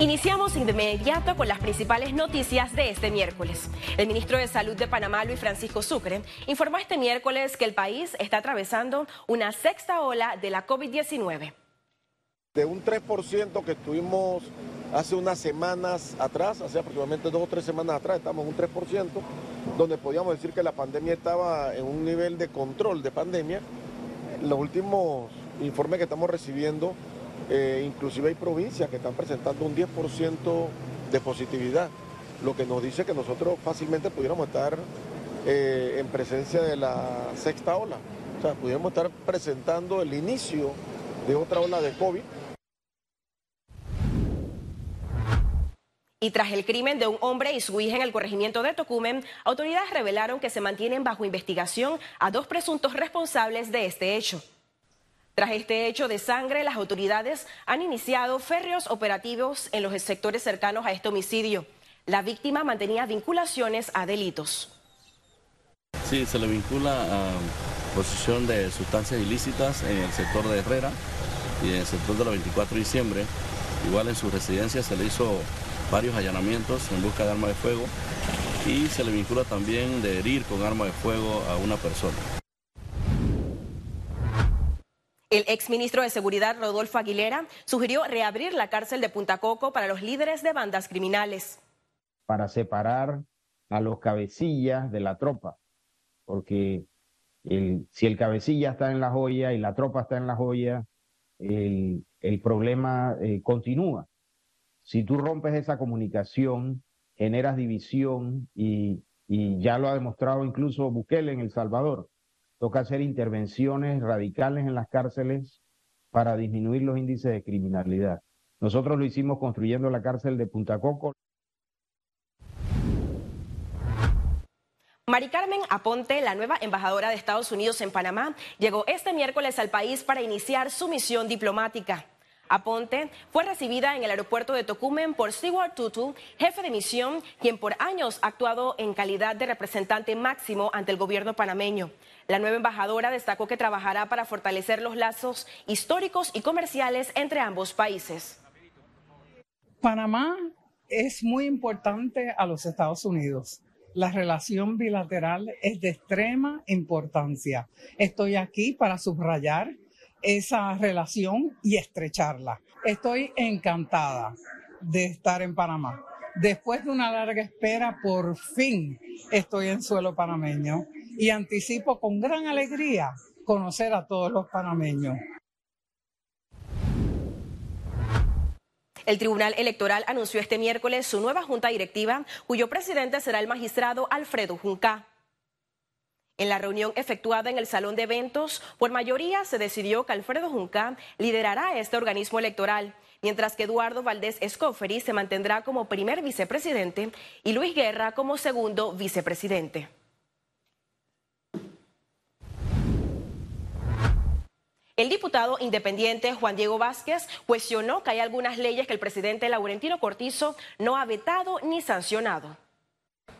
Iniciamos inmediato con las principales noticias de este miércoles. El ministro de Salud de Panamá, Luis Francisco Sucre, informó este miércoles que el país está atravesando una sexta ola de la COVID-19. De un 3% que estuvimos hace unas semanas atrás, hace aproximadamente dos o tres semanas atrás, estamos en un 3%, donde podíamos decir que la pandemia estaba en un nivel de control de pandemia. Los últimos informes que estamos recibiendo eh, inclusive hay provincias que están presentando un 10% de positividad, lo que nos dice que nosotros fácilmente pudiéramos estar eh, en presencia de la sexta ola. O sea, pudiéramos estar presentando el inicio de otra ola de COVID. Y tras el crimen de un hombre y su hija en el corregimiento de Tocumen, autoridades revelaron que se mantienen bajo investigación a dos presuntos responsables de este hecho. Tras este hecho de sangre, las autoridades han iniciado férreos operativos en los sectores cercanos a este homicidio. La víctima mantenía vinculaciones a delitos. Sí, se le vincula a posesión de sustancias ilícitas en el sector de Herrera y en el sector de la 24 de diciembre. Igual en su residencia se le hizo varios allanamientos en busca de arma de fuego y se le vincula también de herir con arma de fuego a una persona. El exministro de Seguridad, Rodolfo Aguilera, sugirió reabrir la cárcel de Punta Coco para los líderes de bandas criminales. Para separar a los cabecillas de la tropa, porque si el cabecilla está en la joya y la tropa está en la joya, el, problema eh, continúa. Si tú rompes esa comunicación, generas división y, y ya lo ha demostrado incluso Bukele en El Salvador Toca hacer intervenciones radicales en las cárceles para disminuir los índices de criminalidad. Nosotros lo hicimos construyendo la cárcel de Punta Coco. Mari Carmen Aponte, la nueva embajadora de Estados Unidos en Panamá, llegó este miércoles al país para iniciar su misión diplomática. Aponte fue recibida en el aeropuerto de Tocumen por Stewart Tutu, jefe de misión, quien por años ha actuado en calidad de representante máximo ante el gobierno panameño. La nueva embajadora destacó que trabajará para fortalecer los lazos históricos y comerciales entre ambos países. Panamá es muy importante a los Estados Unidos. La relación bilateral es de extrema importancia. Estoy aquí para subrayar esa relación y estrecharla. Estoy encantada de estar en Panamá. Después de una larga espera, por fin estoy en suelo panameño y anticipo con gran alegría conocer a todos los panameños. El Tribunal Electoral anunció este miércoles su nueva junta directiva, cuyo presidente será el magistrado Alfredo Junca. En la reunión efectuada en el Salón de Eventos, por mayoría se decidió que Alfredo Junca liderará este organismo electoral, mientras que Eduardo Valdés Escoferi se mantendrá como primer vicepresidente y Luis Guerra como segundo vicepresidente. El diputado independiente Juan Diego Vázquez cuestionó que hay algunas leyes que el presidente Laurentino Cortizo no ha vetado ni sancionado.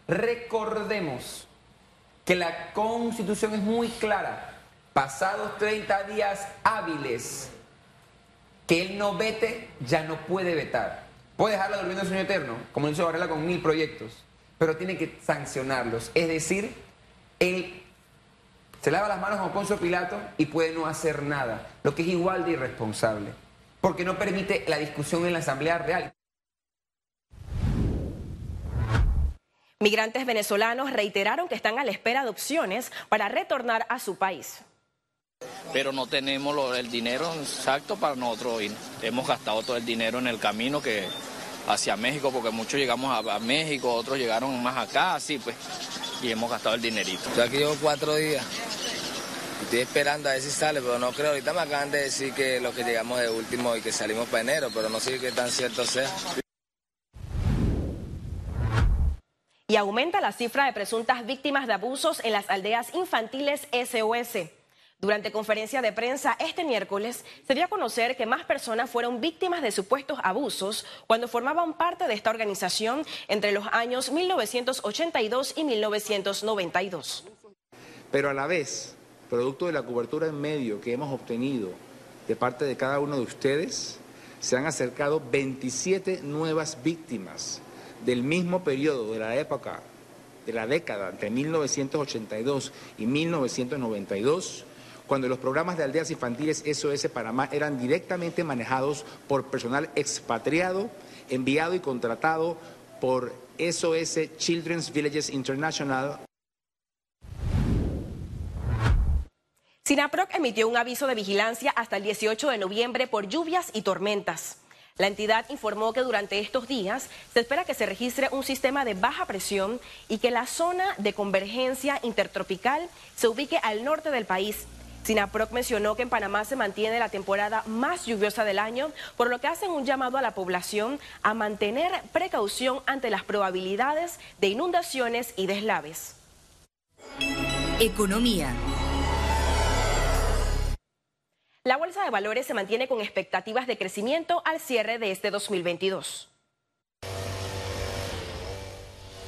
Recordemos que la constitución es muy clara. Pasados 30 días hábiles, que él no vete, ya no puede vetar. Puede dejarla durmiendo el sueño eterno, como hizo Varela con mil proyectos, pero tiene que sancionarlos. Es decir, él se lava las manos como Poncio Pilato y puede no hacer nada, lo que es igual de irresponsable, porque no permite la discusión en la Asamblea Real. Migrantes venezolanos reiteraron que están a la espera de opciones para retornar a su país. Pero no tenemos el dinero exacto para nosotros ir. Hemos gastado todo el dinero en el camino que hacia México, porque muchos llegamos a, México, otros llegaron más acá, así pues, y hemos gastado el dinerito. Yo aquí llevo cuatro días. Estoy esperando a ver si sale, pero no creo. Ahorita me acaban de decir que los que llegamos de último y que salimos para enero, pero no sé qué tan cierto sea. Y aumenta la cifra de presuntas víctimas de abusos en las aldeas infantiles SOS. Durante conferencia de prensa este miércoles se dio a conocer que más personas fueron víctimas de supuestos abusos cuando formaban parte de esta organización entre los años 1982 y 1992. Pero a la vez, producto de la cobertura en medio que hemos obtenido de parte de cada uno de ustedes, se han acercado 27 nuevas víctimas del mismo periodo de la época, de la década entre 1982 y 1992 cuando los programas de aldeas infantiles SOS Panamá eran directamente manejados por personal expatriado, enviado y contratado por SOS Children's Villages International. SINAPROC emitió un aviso de vigilancia hasta el 18 de noviembre por lluvias y tormentas. La entidad informó que durante estos días se espera que se registre un sistema de baja presión y que la zona de convergencia intertropical se ubique al norte del país SINAPROC mencionó que en Panamá se mantiene la temporada más lluviosa del año, por lo que hacen un llamado a la población a mantener precaución ante las probabilidades de inundaciones y deslaves. Economía. La bolsa de valores se mantiene con expectativas de crecimiento al cierre de este 2022.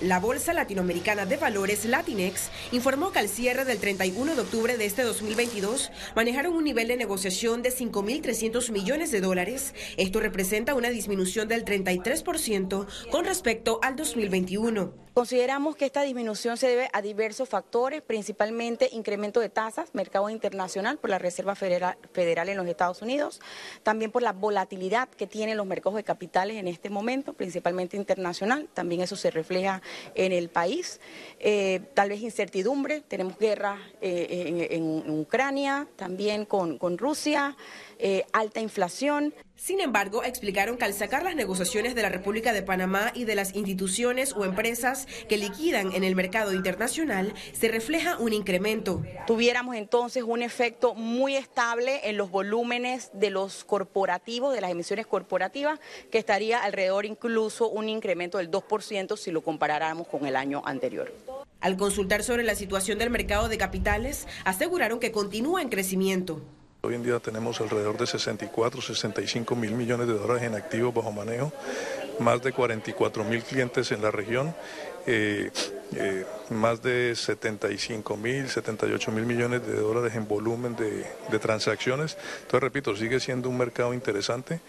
La Bolsa Latinoamericana de Valores Latinex informó que al cierre del 31 de octubre de este 2022 manejaron un nivel de negociación de 5.300 millones de dólares. Esto representa una disminución del 33% con respecto al 2021. Consideramos que esta disminución se debe a diversos factores, principalmente incremento de tasas, mercado internacional por la Reserva Federal, en los Estados Unidos, también por la volatilidad que tienen los mercados de capitales en este momento, principalmente internacional, también eso se refleja en el país, eh, tal vez incertidumbre, tenemos guerra eh, en, Ucrania, también con, con Rusia, eh, alta inflación. Sin embargo, explicaron que al sacar las negociaciones de la República de Panamá y de las instituciones o empresas que liquidan en el mercado internacional, se refleja un incremento. Tuviéramos entonces un efecto muy estable en los volúmenes de los corporativos, de las emisiones corporativas, que estaría alrededor incluso un incremento del 2% si lo comparáramos con el año anterior. Al consultar sobre la situación del mercado de capitales, aseguraron que continúa en crecimiento. Hoy en día tenemos alrededor de 64, 65 mil millones de dólares en activos bajo manejo, más de 44 mil clientes en la región. Eh, eh, más de 75 mil, 78 mil millones de dólares en volumen de, de transacciones. Entonces, repito, sigue siendo un mercado interesante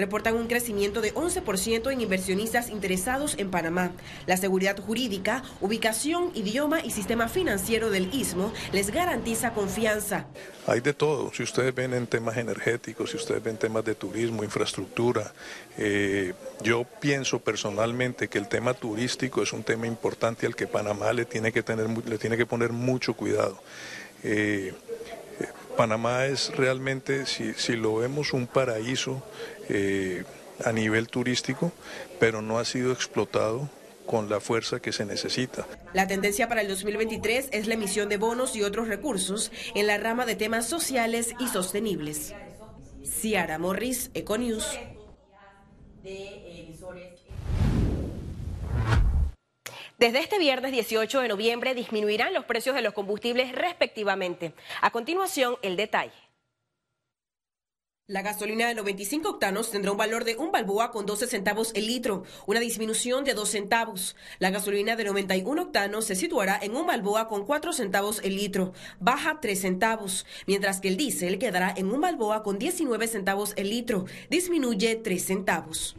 reportan un crecimiento de 11% en inversionistas interesados en Panamá. La seguridad jurídica, ubicación, idioma y sistema financiero del istmo les garantiza confianza. Hay de todo. Si ustedes ven en temas energéticos, si ustedes ven temas de turismo, infraestructura, eh, yo pienso personalmente que el tema turístico es un tema importante al que Panamá le tiene que, tener, le tiene que poner mucho cuidado. Eh, Panamá es realmente, si, lo vemos, un paraíso eh, a nivel turístico, pero no ha sido explotado con la fuerza que se necesita. La tendencia para el 2023 es la emisión de bonos y otros recursos en la rama de temas sociales y sostenibles. Ciara Morris, Econews. Desde este viernes 18 de noviembre disminuirán los precios de los combustibles respectivamente. A continuación, el detalle. La gasolina de 95 octanos tendrá un valor de un balboa con 12 centavos el litro, una disminución de 2 centavos. La gasolina de 91 octanos se situará en un balboa con 4 centavos el litro, baja 3 centavos, mientras que el diésel quedará en un balboa con 19 centavos el litro, disminuye 3 centavos.